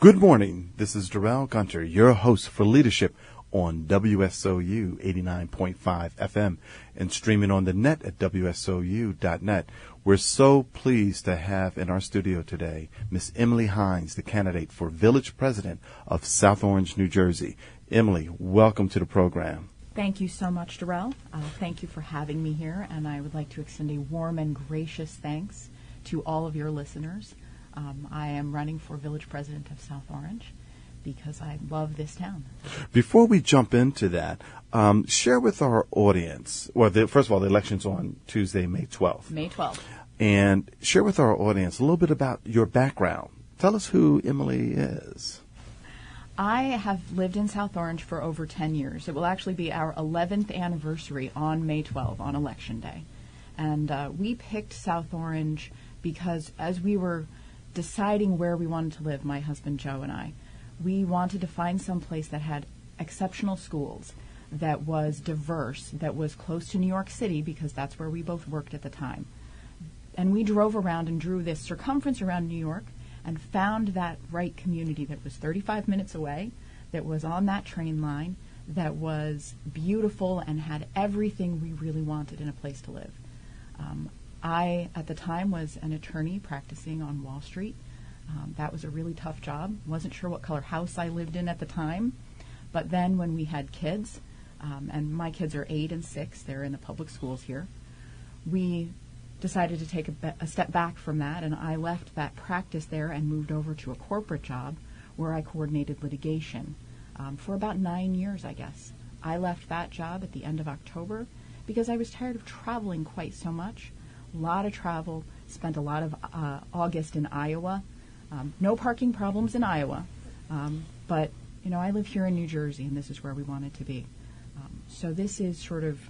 Good morning. This is Darrell Gunter, your host for Leadership on WSOU 89.5 FM and streaming on the net at WSOU.net. We're so pleased to have in our studio today Miss Emily Hynes, the candidate for Village President of South Orange, New Jersey. Emily, welcome to the program. Thank you so much, Darrell. Uh, thank you for having me here, and I would like to extend a warm and gracious thanks to all of your listeners. Um, I am running for village president of South Orange because I love this town. Before we jump into that, um, share with our audience. Well, the, first of all, the election's on Tuesday, May 12th. May 12th. And share with our audience a little bit about your background. Tell us who Emily is. I have lived in South Orange for over 10 years. It will actually be our 11th anniversary on May 12th, on Election Day. And uh, we picked South Orange because as we were deciding where we wanted to live, my husband Joe and I, we wanted to find some place that had exceptional schools, that was diverse, that was close to New York City because that's where we both worked at the time. And we drove around and drew this circumference around New York and found that right community that was 35 minutes away, that was on that train line, that was beautiful and had everything we really wanted in a place to live. Um, I, at the time, was an attorney practicing on Wall Street. Um, that was a really tough job. Wasn't sure what color house I lived in at the time. But then when we had kids, um, and my kids are eight and six, they're in the public schools here, we decided to take a, be- a step back from that, and I left that practice there and moved over to a corporate job where I coordinated litigation um, for about nine years, I guess. I left that job at the end of October because I was tired of traveling quite so much a lot of travel, spent a lot of uh, August in Iowa. Um, no parking problems in Iowa, um, but you know I live here in New Jersey, and this is where we wanted to be. Um, so this is sort of,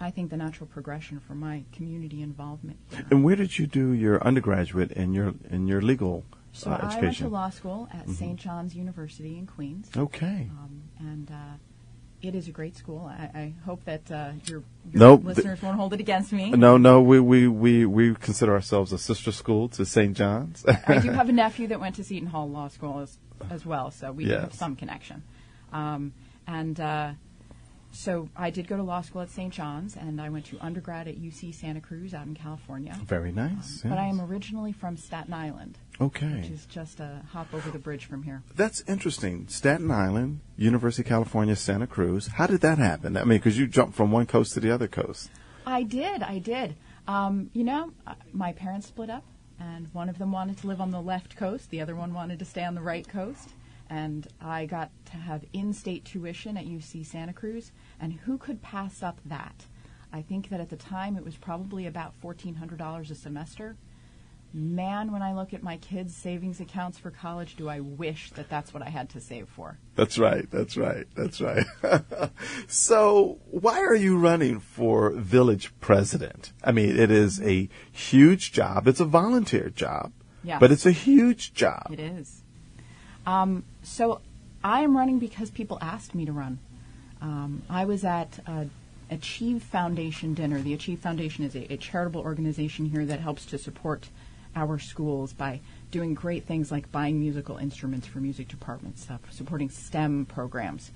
I think, the natural progression for my community involvement. Here. And where did you do your undergraduate and your in your legal so uh, I went to law school at St. John's University in Queens. Okay. Um, and uh, it is a great school. I, I hope that uh, your, your Nope. listeners won't hold it against me. No, no, we, we, we, we consider ourselves a sister school to St. John's. I do have a nephew that went to Seton Hall Law School as, as well, so we do have some connection. Um, and uh, so I did go to law school at St. John's, and I went to undergrad at UC Santa Cruz out in California. Very nice. But I am originally from Staten Island, Okay. which is just a hop over the bridge from here. That's interesting. Staten Island, University of California, Santa Cruz. How did that happen? I mean, because you jumped from one coast to the other coast. I did, I did. Um, you know, uh, my parents split up, and one of them wanted to live on the left coast, the other one wanted to stay on the right coast. And I got to have in state tuition at UC Santa Cruz, and who could pass up that? I think that at the time it was probably about $1,400 a semester. Man, when I look at my kids' savings accounts for college, do I wish that that's what I had to save for. That's right. That's right. That's right. so, why are you running for village president? I mean, it is a huge job. It's a volunteer job, Yes. but it's a huge job. It is. Um, so I am running because people asked me to run. Um, I was at a Achieve Foundation dinner. The Achieve Foundation is a, a charitable organization here that helps to support our schools by doing great things like buying musical instruments for music departments, uh, supporting STEM programs.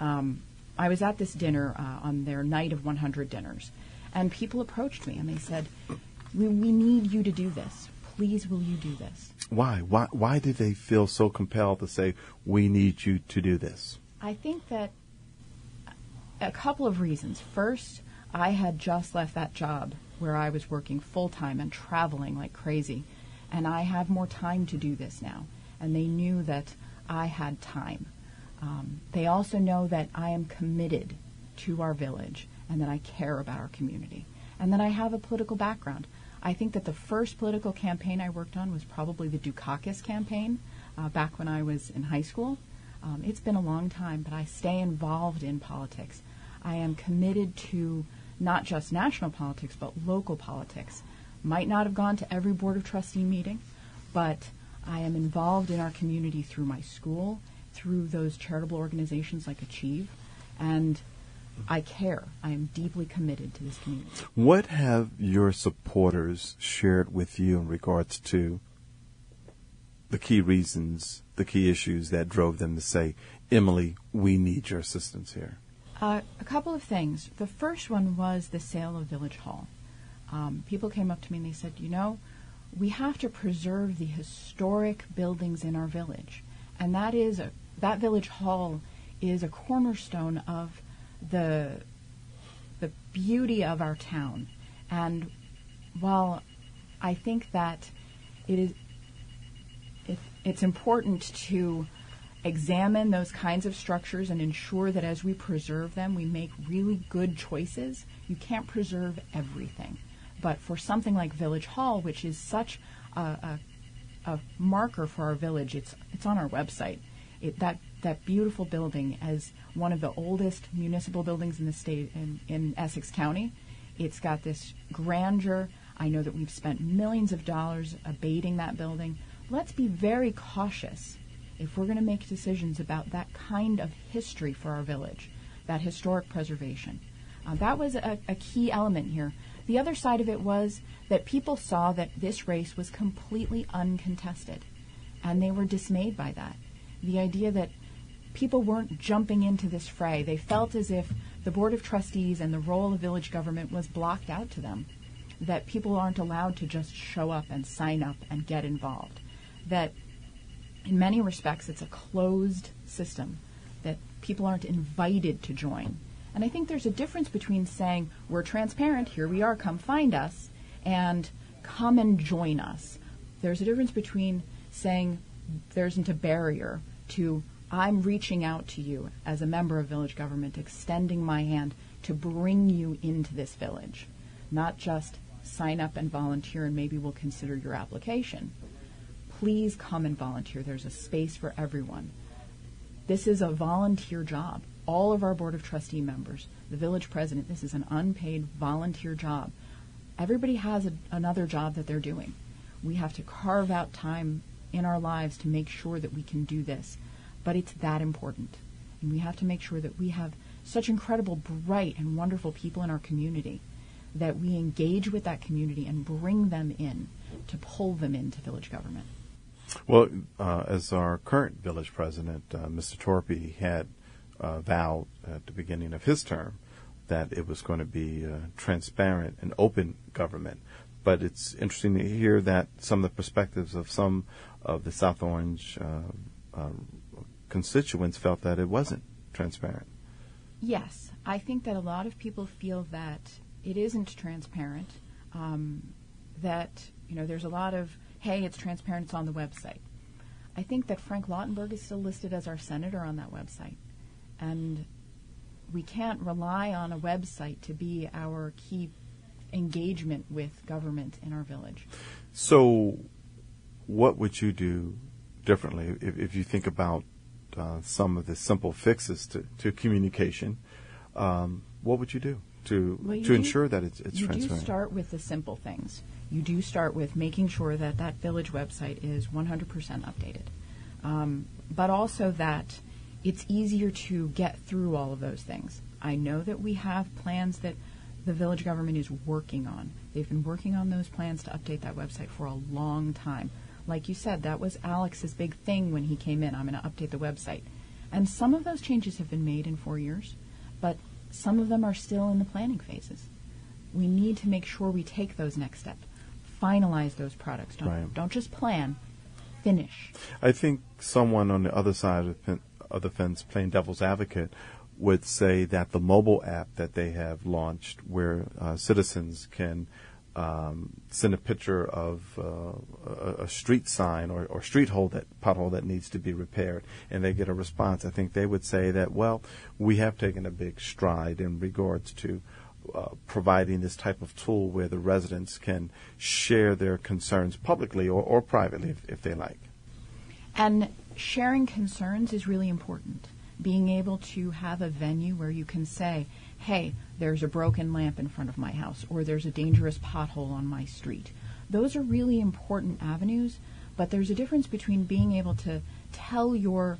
Um, I was at this dinner uh, on their night of 100 dinners, and people approached me and they said, we, we need you to do this. Please, will you do this? Why? Why? Why did they feel so compelled to say, "We need you to do this"? I think that a couple of reasons. First, I had just left that job where I was working full time and traveling like crazy, and I have more time to do this now. And they knew that I had time. Um, they also know that I am committed to our village and that I care about our community and that I have a political background. I think that the first political campaign I worked on was probably the Dukakis campaign uh, back when I was in high school. Um, it's been a long time, but I stay involved in politics. I am committed to not just national politics, but local politics. Might not have gone to every Board of Trustee meeting, but I am involved in our community through my school, through those charitable organizations like Achieve, and I care. I am deeply committed to this community. What have your supporters shared with you in regards to the key reasons, the key issues that drove them to say, Emily, we need your assistance here? Uh, a couple of things. The first one was the sale of Village Hall. Um, people came up to me and they said, you know, we have to preserve the historic buildings in our village, and that is a, that Village Hall is a cornerstone of the the beauty of our town. And while I think that it is it, it's important to examine those kinds of structures and ensure that as we preserve them, we make really good choices. You can't preserve everything. But for something like Village Hall, which is such a, a, a marker for our village, it's, it's on our website. It, that, that beautiful building as one of the oldest municipal buildings in the state in, in Essex County. It's got this grandeur. I know that we've spent millions of dollars abating that building. Let's be very cautious if we're going to make decisions about that kind of history for our village, that historic preservation. Uh, that was a, a key element here. The other side of it was that people saw that this race was completely uncontested, and they were dismayed by that. The idea that people weren't jumping into this fray. They felt as if the Board of Trustees and the role of village government was blocked out to them, that people aren't allowed to just show up and sign up and get involved, that in many respects it's a closed system, that people aren't invited to join. And I think there's a difference between saying, we're transparent, here we are, come find us, and come and join us. There's a difference between saying there isn't a barrier to I'm reaching out to you as a member of village government, extending my hand to bring you into this village, not just sign up and volunteer and maybe we'll consider your application. Please come and volunteer. There's a space for everyone. This is a volunteer job all of our Board of Trustee members, the village president, this is an unpaid volunteer job. Everybody has a, another job that they're doing. We have to carve out time in our lives to make sure that we can do this. But it's that important. And we have to make sure that we have such incredible, bright, and wonderful people in our community that we engage with that community and bring them in to pull them into village government. Well, uh, as our current village president, uh, Mr. Torpey, had uh, vowed at the beginning of his term that it was going to be a transparent and open government. But it's interesting to hear that some of the perspectives of some of the South Orange uh, uh, constituents felt that it wasn't transparent. Yes, I think that a lot of people feel that it isn't transparent. Um, that you know, there's a lot of hey, it's transparent, it's on the website. I think that Frank Lautenberg is still listed as our senator on that website and we can't rely on a website to be our key engagement with government in our village. So, what would you do differently if, if you think about uh, some of the simple fixes to, to communication? Um, what would you do to well, you to do, ensure that it's, it's you transparent? You do start with the simple things. You do start with making sure that that village website is 100% updated, um, but also that it's easier to get through all of those things. I know that we have plans that the village government is working on. They've been working on those plans to update that website for a long time. Like you said, that was Alex's big thing when he came in. I'm going to update the website. And some of those changes have been made in four years, but some of them are still in the planning phases. We need to make sure we take those next steps, finalize those products. Don't, right. don't just plan, finish. I think someone on the other side of the of the fence, playing devil's advocate, would say that the mobile app that they have launched, where uh, citizens can um, send a picture of uh, a, a, street sign or, or street hole that pothole that needs to be repaired, and they get a response. I think they would say that well, we have taken a big stride in regards to uh, providing this type of tool where the residents can share their concerns publicly or, or privately if, if they like. And sharing concerns is really important. Being able to have a venue where you can say, hey, there's a broken lamp in front of my house, or there's a dangerous pothole on my street. Those are really important avenues, but there's a difference between being able to tell your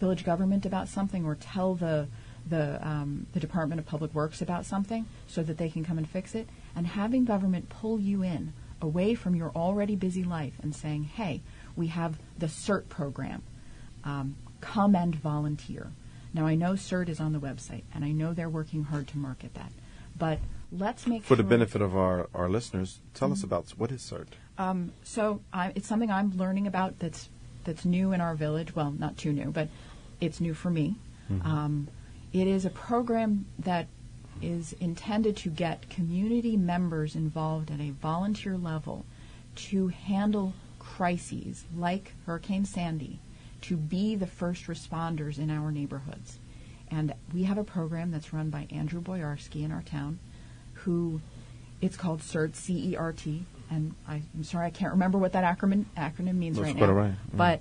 village government about something or tell the the, um, the Department of Public Works about something so that they can come and fix it, and having government pull you in away from your already busy life and saying, hey, We have the CERT program, um, Come and Volunteer. Now, I know CERT is on the website, and I know they're working hard to market that. But let's make For sure the benefit of our, our listeners, tell Mm-hmm. us about what is CERT? um, so I, it's something I'm learning about that's that's new in our village. Well, not too new, but it's new for me. Um, it is a program that is intended to get community members involved at a volunteer level to handle crises like Hurricane Sandy, to be the first responders in our neighborhoods. And we have a program that's run by Andrew Boyarski in our town, who it's called CERT, C E R T, and I, I'm sorry I can't remember what that acronym acronym means That's right now. right. Mm. But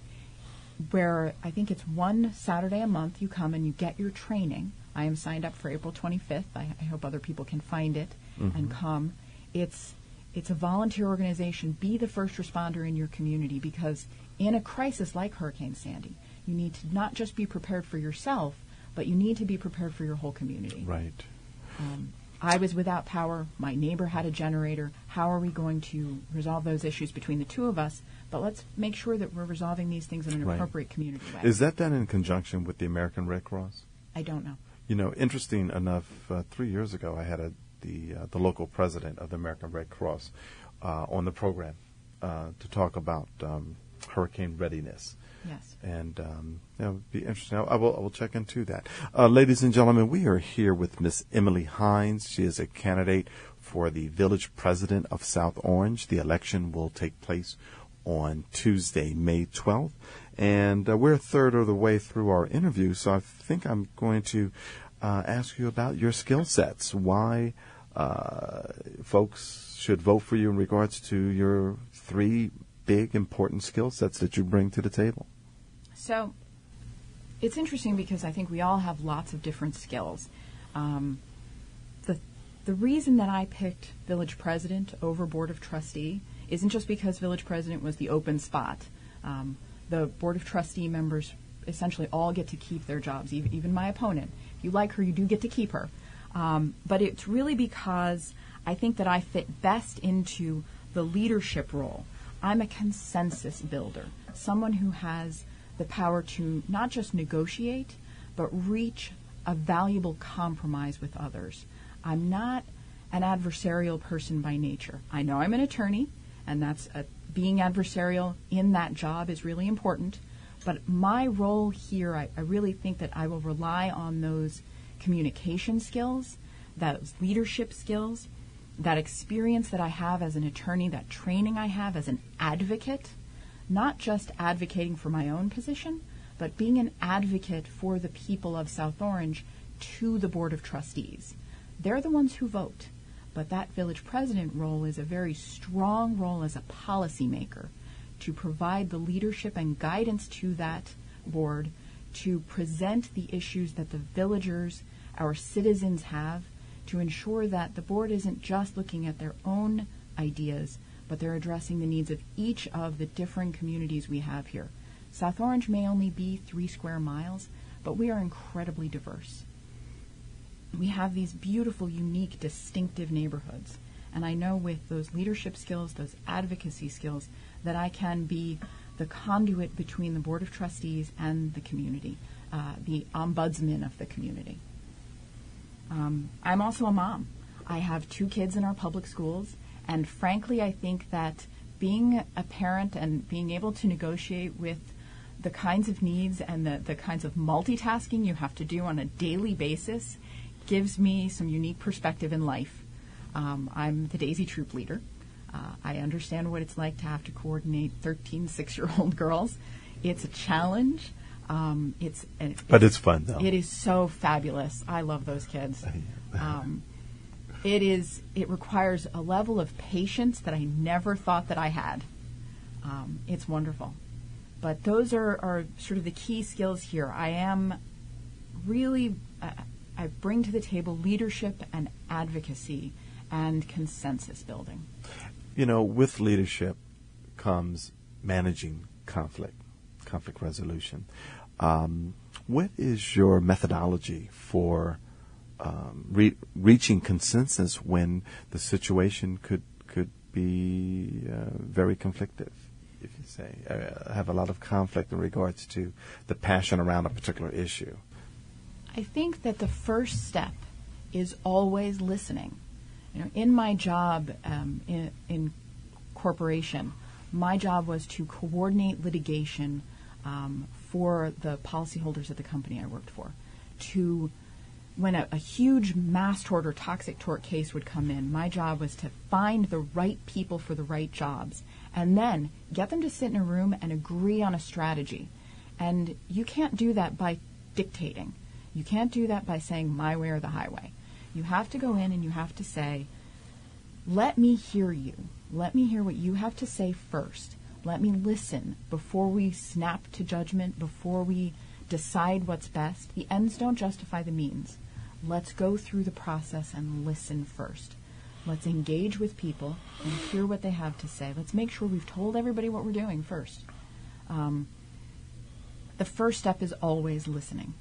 where I think it's one Saturday a month you come and you get your training. I am signed up for April 25th. I, I hope other people can find it Mm-hmm. and come. It's it's a volunteer organization. Be the first responder in your community because in a crisis like Hurricane Sandy, you need to not just be prepared for yourself, but you need to be prepared for your whole community. Right. Um, I was without power. My neighbor had a generator. How are we going to resolve those issues between the two of us? But let's make sure that we're resolving these things in an Right. appropriate community way. Is that done in conjunction with the American Red Cross? I don't know. You know, interesting enough, uh, three years ago, I had a, the uh, the local president of the American Red Cross uh, on the program uh, to talk about um, hurricane readiness. Yes. And um, that would be interesting. I, I will, I will check into that. Uh, ladies and gentlemen, we are here with Miss Emily Hynes. She is a candidate for the village president of South Orange. The election will take place on Tuesday, May 12th. And uh, we're a third of the way through our interview, so I think I'm going to uh, ask you about your skill sets. Why uh, folks should vote for you in regards to your three big important skill sets that you bring to the table. So it's interesting because I think we all have lots of different skills. Um, the the reason that I picked village president over board of trustee isn't just because village president was the open spot. Um, the board of trustee members essentially all get to keep their jobs, even, even my opponent. If you like her, you do get to keep her. Um, but it's really because I think that I fit best into the leadership role. I'm a consensus builder, someone who has the power to not just negotiate, but reach a valuable compromise with others. I'm not an adversarial person by nature. I know I'm an attorney, and that's a, being adversarial in that job is really important. But my role here, I, I really think that I will rely on those communication skills, those leadership skills, that experience that I have as an attorney, that training I have as an advocate, not just advocating for my own position, but being an advocate for the people of South Orange to the Board of Trustees. They're the ones who vote, but that village president role is a very strong role as a policymaker to provide the leadership and guidance to that board to present the issues that the villagers, our citizens have, to ensure that the board isn't just looking at their own ideas, but they're addressing the needs of each of the different communities we have here. South Orange may only be three square miles, but we are incredibly diverse. We have these beautiful, unique, distinctive neighborhoods. And I know with those leadership skills, those advocacy skills, that I can be the conduit between the Board of Trustees and the community, uh, the ombudsman of the community. Um, I'm also a mom. I have two kids in our public schools, and frankly, I think that being a parent and being able to negotiate with the kinds of needs and the, the kinds of multitasking you have to do on a daily basis gives me some unique perspective in life. Um, I'm the Daisy Troop leader. Uh, I understand what it's like to have to coordinate 13 six year old girls. It's a challenge. Um, it's, But it's fun, though. It is so fabulous. I love those kids. Um, it is. It requires a level of patience that I never thought that I had. Um, it's wonderful. But those are, are sort of the key skills here. I am really. Uh, I bring to the table leadership and advocacy and consensus building. You know, with leadership comes managing conflict, conflict resolution. Um, what is your methodology for um, re- reaching consensus when the situation could could be uh, very conflictive? if you say, uh, have a lot of conflict in regards to the passion around a particular issue? I think that the first step is always listening. You know, in my job um, in, in corporation, my job was to coordinate litigation um, for the policyholders at the company I worked for. To when a, a, huge mass tort or toxic tort case would come in, my job was to find the right people for the right jobs and then get them to sit in a room and agree on a strategy. And you can't do that by dictating. You can't do that by saying my way or the highway. You have to go in and you have to say, let me hear you. Let me hear what you have to say first. Let me listen before we snap to judgment, before we decide what's best. The ends don't justify the means. Let's go through the process and listen first. Let's engage with people and hear what they have to say. Let's make sure we've told everybody what we're doing first. Um, the first step is always listening.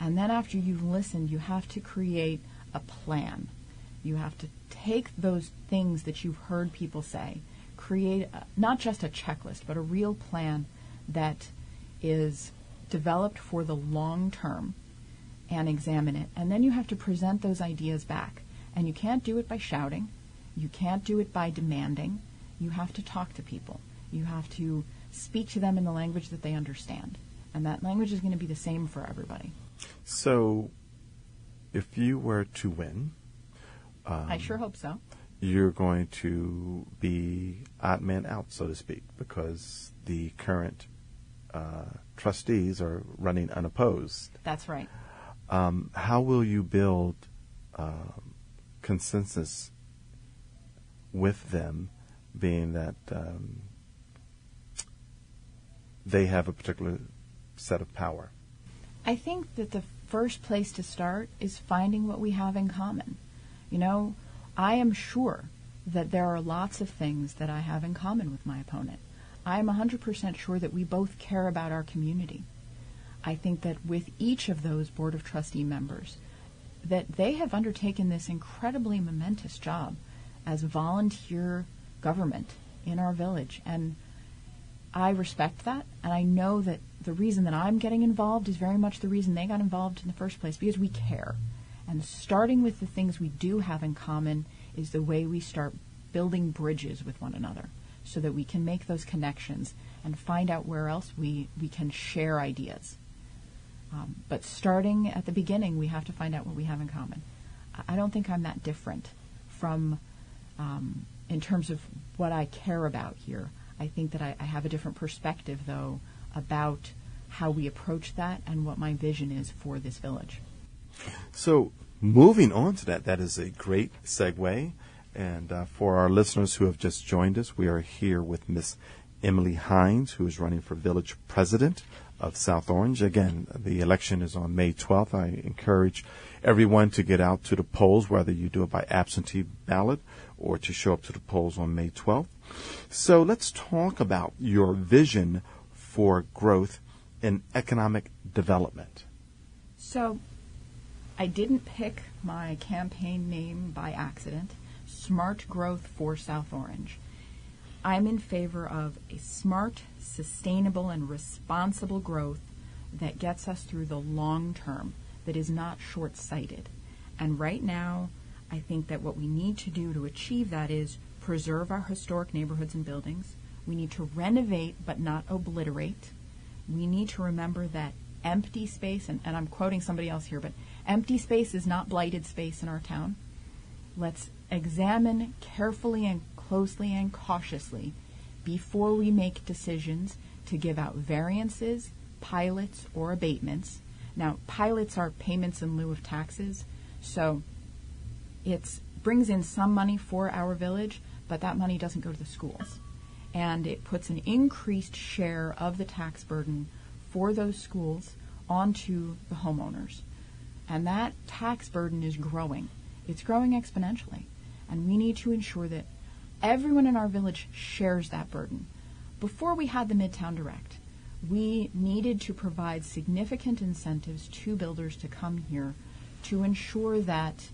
And then after you've listened, you have to create a plan. You have to take those things that you've heard people say, create a, not just a checklist, but a real plan that is developed for the long term and examine it. And then you have to present those ideas back. And you can't do it by shouting. You can't do it by demanding. You have to talk to people. You have to speak to them in the language that they understand. And that language is going to be the same for everybody. So, if you were to win, um, I sure hope so. You're going to be odd man out, so to speak, because the current uh, trustees are running unopposed. That's right. Um, how will you build uh, consensus with them, being that um, they have a particular set of power? I think that the first place to start is finding what we have in common. You know, I am sure that there are lots of things that I have in common with my opponent. I am 100% sure that we both care about our community. I think that with each of those Board of Trustee members, that they have undertaken this incredibly momentous job as volunteer government in our village. And I respect that, and I know that the reason that I'm getting involved is very much the reason they got involved in the first place because we care. And starting with the things we do have in common is the way we start building bridges with one another so that we can make those connections and find out where else we, we can share ideas. Um, but starting at the beginning, we have to find out what we have in common. I don't think I'm that different from, um, in terms of what I care about here. I think that I, I have a different perspective, though, about how we approach that and what my vision is for this village. So, moving on to that, that is a great segue. And uh, for our listeners who have just joined us, we are here with Miss Emily Hynes, who is running for village president of South Orange. Again, the election is on May 12th. I encourage everyone to get out to the polls, whether you do it by absentee ballot or to show up to the polls on May 12th. So let's talk about your vision for growth in economic development. So I didn't pick my campaign name by accident. Smart Growth for South Orange. I'm in favor of a smart, sustainable, and responsible growth that gets us through the long term, that is not short sighted. And right now, I think that what we need to do to achieve that is preserve our historic neighborhoods and buildings. We need to renovate but not obliterate. We need to remember that empty space, and, and I'm quoting somebody else here, but empty space is not blighted space in our town. Let's examine carefully and closely and cautiously before we make decisions to give out variances, pilots, or abatements. Now, pilots are payments in lieu of taxes, so it brings in some money for our village, but that money doesn't go to the schools. And it puts an increased share of the tax burden for those schools onto the homeowners. And that tax burden is growing. It's growing exponentially. And we need to ensure that everyone in our village shares that burden. Before we had the Midtown Direct, we needed to provide significant incentives to builders to come here to ensure that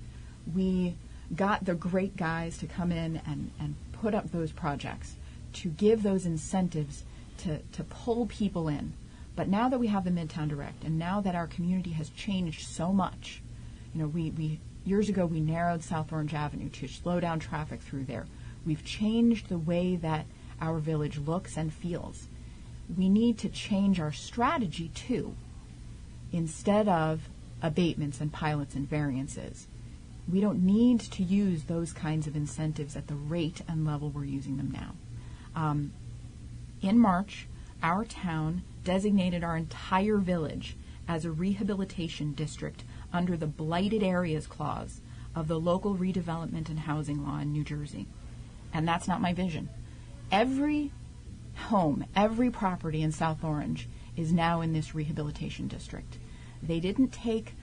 we got the great guys to come in and, and put up those projects to give those incentives to, to pull people in. But now that we have the Midtown Direct, and now that our community has changed so much, you know, we, we years ago we narrowed South Orange Avenue to slow down traffic through there. We've changed the way that our village looks and feels. We need to change our strategy too. Instead of abatements and pilots and variances, we don't need to use those kinds of incentives at the rate and level we're using them now. Um, in March, our town designated our entire village as a rehabilitation district under the Blighted Areas Clause of the Local Redevelopment and Housing Law in New Jersey. And that's not my vision. Every home, every property in South Orange is now in this rehabilitation district. They didn't take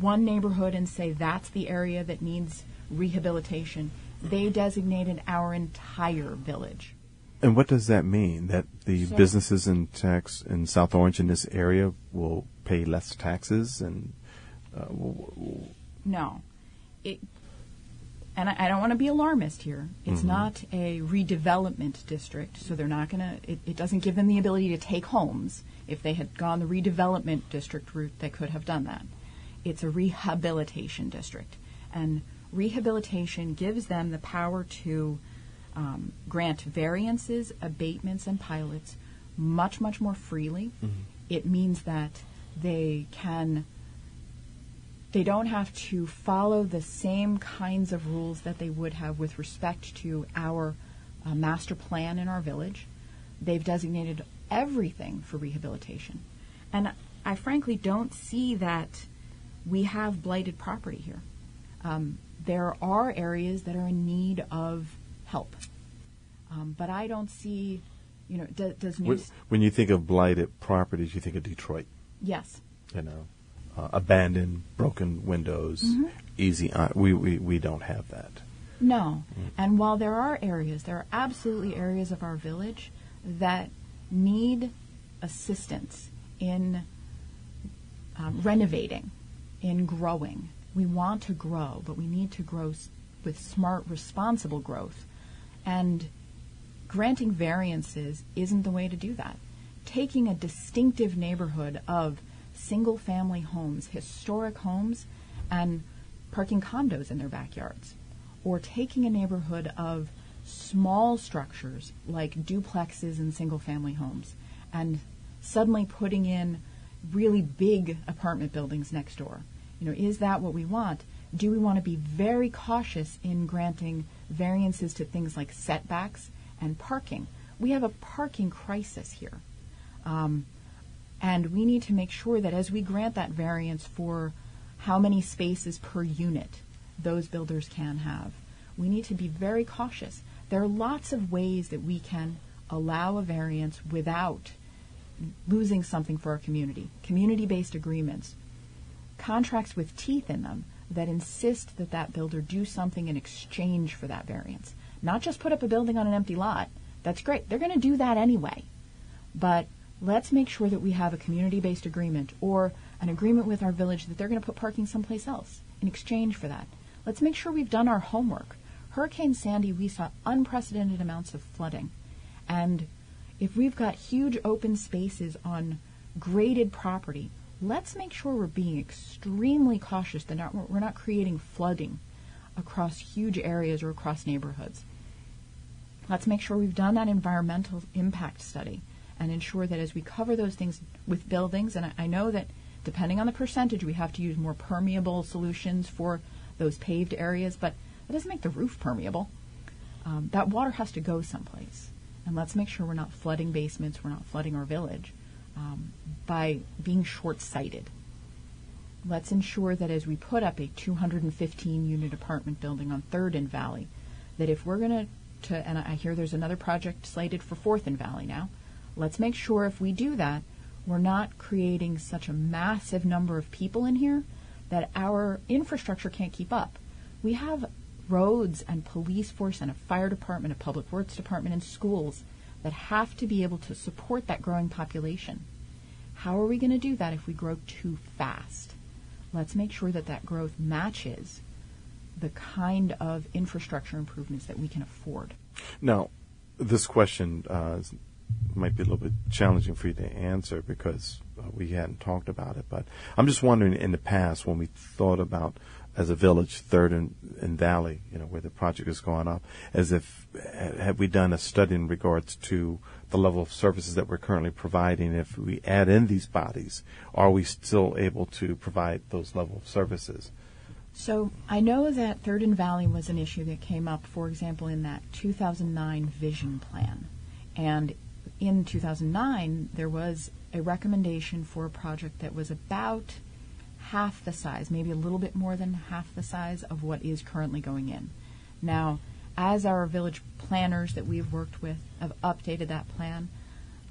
one neighborhood and say that's the area that needs rehabilitation. They designated our entire village. And what does that mean? That the businesses in tax in South Orange in this area will pay less taxes and uh, w- w- No. It, and I, I don't want to be alarmist here. It's not a redevelopment district, so they're not going to, it, it doesn't give them the ability to take homes. If they had gone the redevelopment district route, they could have done that. It's a rehabilitation district. And rehabilitation gives them the power to um, grant variances, abatements, and pilots much, much more freely. It means that they can they don't have to follow the same kinds of rules that they would have with respect to our uh, master plan in our village. They've designated everything for rehabilitation. And I frankly don't see that we have blighted property here. Um, there are areas that are in need of help. Um, but I don't see, you know, do, does news. when you think of blighted properties, you think of Detroit. Yes. You know, uh, abandoned, broken windows, easy. On, we, we we don't have that. No. And while there are areas, there are absolutely areas of our village that need assistance in um, renovating, in growing. We want to grow, but we need to grow s- with smart, responsible growth. And granting variances isn't the way to do that. Taking a distinctive neighborhood of single family homes, historic homes, and parking condos in their backyards, or taking a neighborhood of small structures like duplexes and single family homes, and suddenly putting in really big apartment buildings next door. You know, is that what we want? Do we want to be very cautious in granting variances to things like setbacks and parking? We have a parking crisis here. Um, and we need to make sure that as we grant that variance for how many spaces per unit those builders can have, we need to be very cautious. There are lots of ways that we can allow a variance without losing something for our community. Community based agreements, contracts with teeth in them that insist that that builder do something in exchange for that variance. Not just put up a building on an empty lot. That's great. They're going to do that anyway. But let's make sure that we have a community based agreement or an agreement with our village that they're going to put parking someplace else in exchange for that. Let's make sure we've done our homework. Hurricane Sandy, we saw unprecedented amounts of flooding. And if we've got huge open spaces on graded property, let's make sure we're being extremely cautious that not, we're not creating flooding across huge areas or across neighborhoods. Let's make sure we've done that environmental impact study and ensure that as we cover those things with buildings, and I, I know that depending on the percentage, we have to use more permeable solutions for those paved areas, but that doesn't make the roof permeable. Um, that water has to go someplace. And let's make sure we're not flooding basements, we're not flooding our village um, by being short sighted. Let's ensure that as we put up a 215 unit apartment building on 3rd and Valley, that if we're going to, and I hear there's another project slated for 4th and Valley now, let's make sure if we do that, we're not creating such a massive number of people in here that our infrastructure can't keep up. We have roads and police force and a fire department, a public works department, and schools that have to be able to support that growing population. How are we going to do that if we grow too fast? Let's make sure that that growth matches the kind of infrastructure improvements that we can afford. Now, this question uh, might be a little bit challenging for you to answer because uh, we hadn't talked about it. But I'm just wondering, in the past, when we thought about as a village, Third and, and Valley, you know, where the project is going up, as if have we done a study in regards to the level of services that we're currently providing? If we add in these bodies, are we still able to provide those level of services? So I know that Third and Valley was an issue that came up, for example, in that 2009 vision plan. And in 2009, there was a recommendation for a project that was about half the size, maybe a little bit more than half the size of what is currently going in. Now, as our village planners that we've worked with have updated that plan,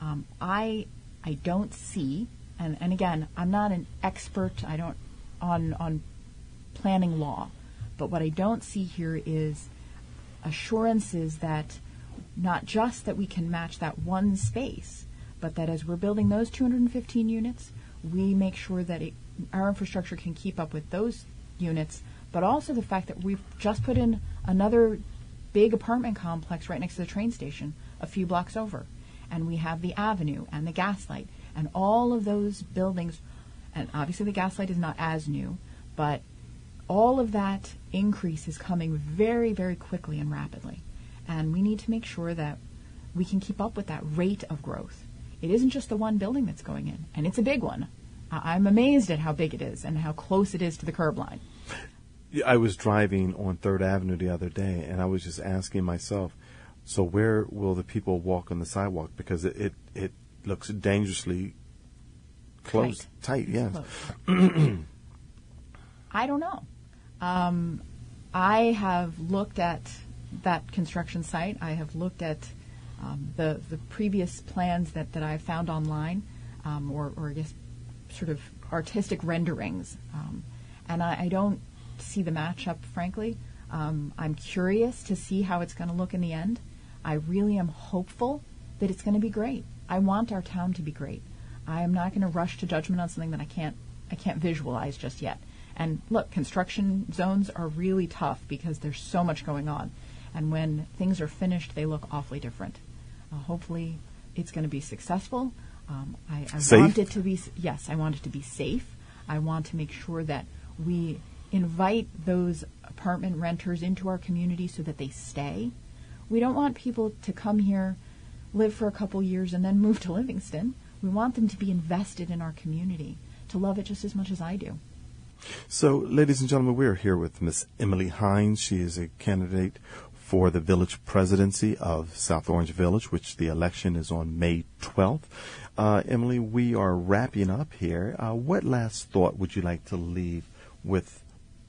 um, I I don't see, and, and again, I'm not an expert. I don't on on planning law, but what I don't see here is assurances that not just that we can match that one space, but that as we're building those 215 units, we make sure that it, our infrastructure can keep up with those units, but also the fact that we've just put in another big apartment complex right next to the train station a few blocks over. And we have the avenue and the gaslight and all of those buildings. And obviously, the gaslight is not as new, but all of that increase is coming very, very quickly and rapidly. And we need to make sure that we can keep up with that rate of growth. It isn't just the one building that's going in, and it's a big one. I'm amazed at how big it is and how close it is to the curb line. I was driving on Third Avenue the other day, and I was just asking myself, so where will the people walk on the sidewalk? Because it it, it looks dangerously close, tight. tight yes. I don't know. Um, I have looked at that construction site. I have looked at um, the the previous plans that, that I found online, um, or, or I guess sort of artistic renderings, um, and I, I, don't see the matchup. Frankly, um, I'm curious to see how it's going to look in the end. I really am hopeful that it's going to be great. I want our town to be great. I am not going to rush to judgment on something that I can't I can't visualize just yet. And look, construction zones are really tough because there's so much going on. And when things are finished, they look awfully different. Uh, hopefully, it's going to be successful. Um, I, I want it to be, yes, I want it to be safe. I want to make sure that we invite those apartment renters into our community so that they stay. We don't want people to come here, live for a couple years, and then move to Livingston. We want them to be invested in our community, to love it just as much as I do. So, ladies and gentlemen, we are here with Miss Emily Hynes. She is a candidate for the village presidency of South Orange Village, which the election is on May 12th. Uh, Emily, we are wrapping up here. Uh, what last thought would you like to leave with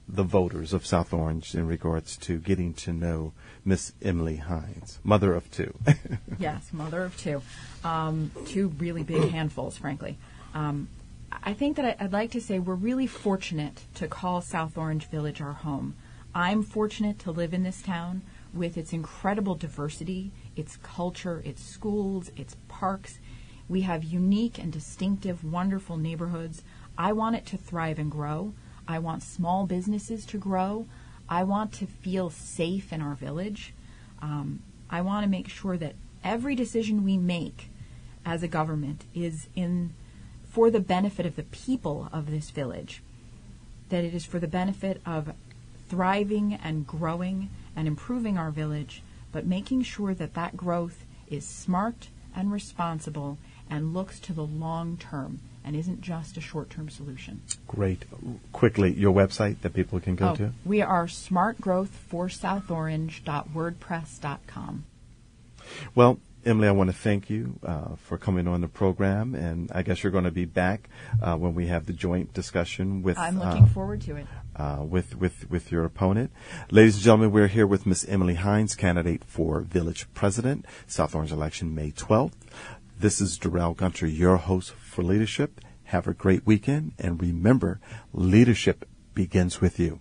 the voters of South Orange in regards to getting to know Miss Emily Hynes, mother of two? yes, mother of two. Um, two really big handfuls, frankly. Um, I think that I'd like to say we're really fortunate to call South Orange Village our home. I'm fortunate to live in this town with its incredible diversity, its culture, its schools, its parks. We have unique and distinctive, wonderful neighborhoods. I want it to thrive and grow. I want small businesses to grow. I want to feel safe in our village. Um, I want to make sure that every decision we make as a government is in for the benefit of the people of this village, that it is for the benefit of thriving and growing and improving our village, but making sure that that growth is smart and responsible and looks to the long term and isn't just a short term solution. Great. Quickly, your website that people can go oh, to? We are smartgrowthforsouthOrange.wordpress.com. Well, Emily, I want to thank you uh, for coming on the program, and I guess you're going to be back uh, when we have the joint discussion with. I'm looking uh, forward to it. Uh, with with with your opponent, ladies and gentlemen, we're here with Miss Emily Hynes, candidate for village president, South Orange election May 12th. This is Darrell Gunter, your host for leadership. Have a great weekend, and remember, leadership begins with you.